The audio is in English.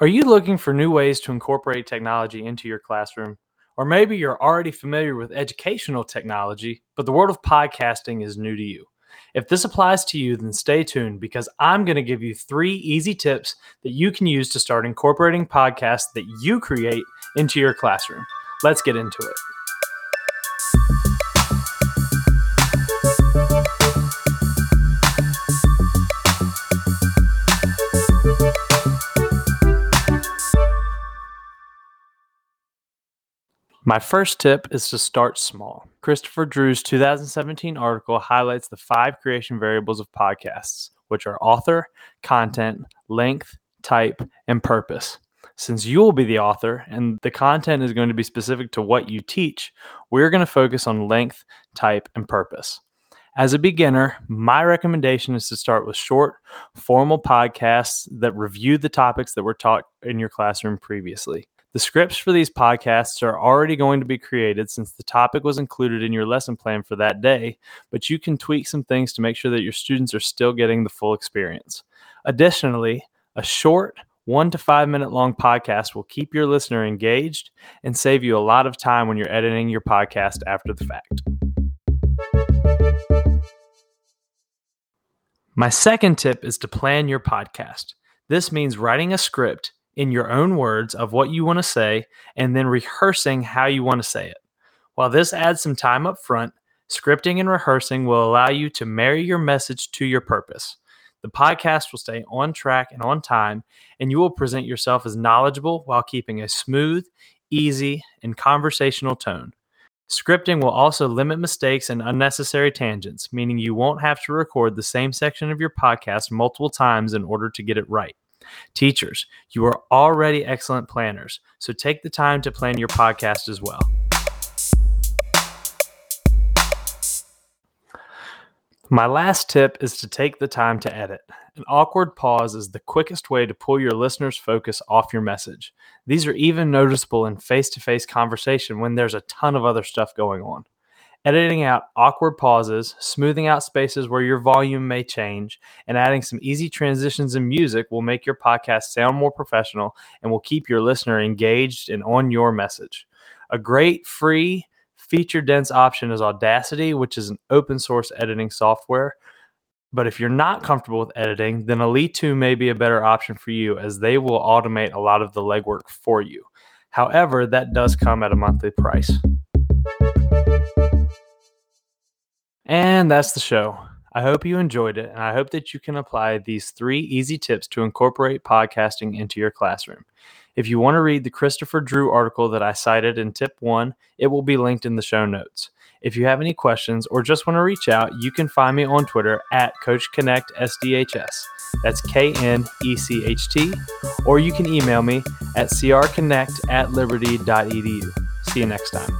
Are you looking for new ways to incorporate technology into your classroom? Or maybe you're already familiar with educational technology, but the world of podcasting is new to you. If this applies to you, then stay tuned because I'm going to give you three easy tips that you can use to start incorporating podcasts that you create into your classroom. Let's get into it. My first tip is to start small. Christopher Drew's 2017 article highlights the five creation variables of podcasts, which are author, content, length, type, and purpose. Since you will be the author and the content is going to be specific to what you teach, we're going to focus on length, type, and purpose. As a beginner, my recommendation is to start with short, formal podcasts that review the topics that were taught in your classroom previously. The scripts for these podcasts are already going to be created since the topic was included in your lesson plan for that day, but you can tweak some things to make sure that your students are still getting the full experience. Additionally, a short, one to five minute long podcast will keep your listener engaged and save you a lot of time when you're editing your podcast after the fact. My second tip is to plan your podcast. This means writing a script in your own words of what you want to say and then rehearsing how you want to say it. While this adds some time up front, scripting and rehearsing will allow you to marry your message to your purpose. The podcast will stay on track and on time, and you will present yourself as knowledgeable while keeping a smooth, easy, and conversational tone. Scripting will also limit mistakes and unnecessary tangents, meaning you won't have to record the same section of your podcast multiple times in order to get it right. Teachers, you are already excellent planners, so take the time to plan your podcast as well. My last tip is to take the time to edit. An awkward pause is the quickest way to pull your listeners' focus off your message. These are even noticeable in face to face conversation when there's a ton of other stuff going on. Editing out awkward pauses, smoothing out spaces where your volume may change, and adding some easy transitions and music will make your podcast sound more professional and will keep your listener engaged and on your message. A great free, feature dense option is Audacity, which is an open source editing software. But if you're not comfortable with editing, then Alitu may be a better option for you as they will automate a lot of the legwork for you. However, that does come at a monthly price. And that's the show. I hope you enjoyed it, and I hope that you can apply these three easy tips to incorporate podcasting into your classroom. If you want to read the Christopher Drew article that I cited in tip one, it will be linked in the show notes. If you have any questions or just want to reach out, you can find me on Twitter at Coach Knecht SDHS. That's K N E C H T. Or you can email me at crknecht at liberty.edu. See you next time.